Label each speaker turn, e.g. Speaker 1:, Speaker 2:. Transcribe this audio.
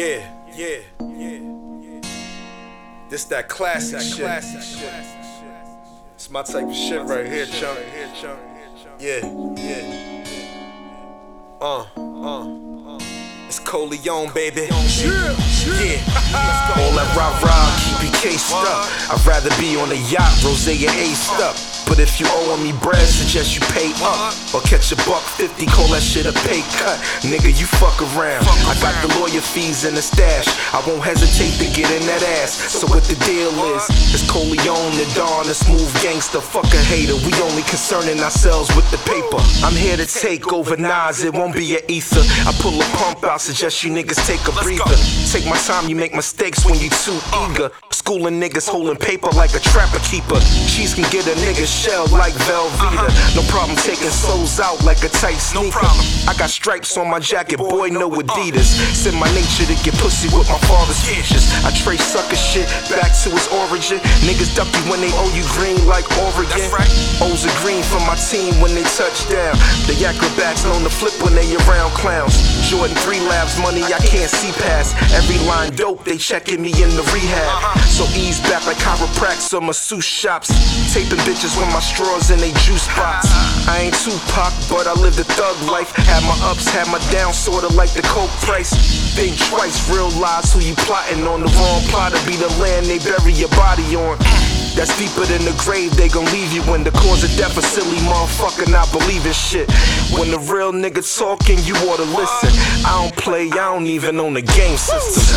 Speaker 1: Yeah, yeah, yeah. This that classic shit. It's my type of shit right here, chunk. Yeah, yeah. Uh, uh. It's Coleon, baby. Yeah, yeah. All that rah rah, keep you cased up. I'd rather be on a yacht, rose and aced up. But if you owing me bread, suggest you pay up. Or catch a buck 50, call that shit a pay cut. Nigga, you fuck around. I got the lawyer fees in the stash. I won't hesitate to get in that ass. So what the deal is? It's Coleon, the Don, the smooth gangster. Fuck a hater. We only concerning ourselves with the paper. I'm here to take over Nas, it won't be an ether. I pull a pump out, suggest you niggas take a breather. Take my time, you make mistakes when you too eager. Schooling niggas holding paper like a trapper keeper. Cheese can get a nigga shell like Velveeta. No problem taking souls out like a tight sneaker. I got stripes on my jacket, boy, no Adidas. Send my nature to get pussy with my father's features. I trace sucker shit back to its origin. Niggas duck you when they owe you green like Oregon. O's are green for my team when they touch down. The acrobats known to flip when they around clowns. Jordan 3 labs, money I can't see past. Every line dope, they checking me in the rehab. Uh-huh. So ease back like chiropracts or masseuse shops. Taping bitches with my straws and they juice box. Tupac, but I live the thug life. Had my ups, had my downs, sorta like the coke price. Think twice, real lies, who you plotting on? The wrong plot to be the land they bury your body on. That's deeper than the grave, they gon' leave you when the cause of death a silly motherfucker not believing shit. When the real nigga talking, you oughta listen. I don't play, I don't even own the game system.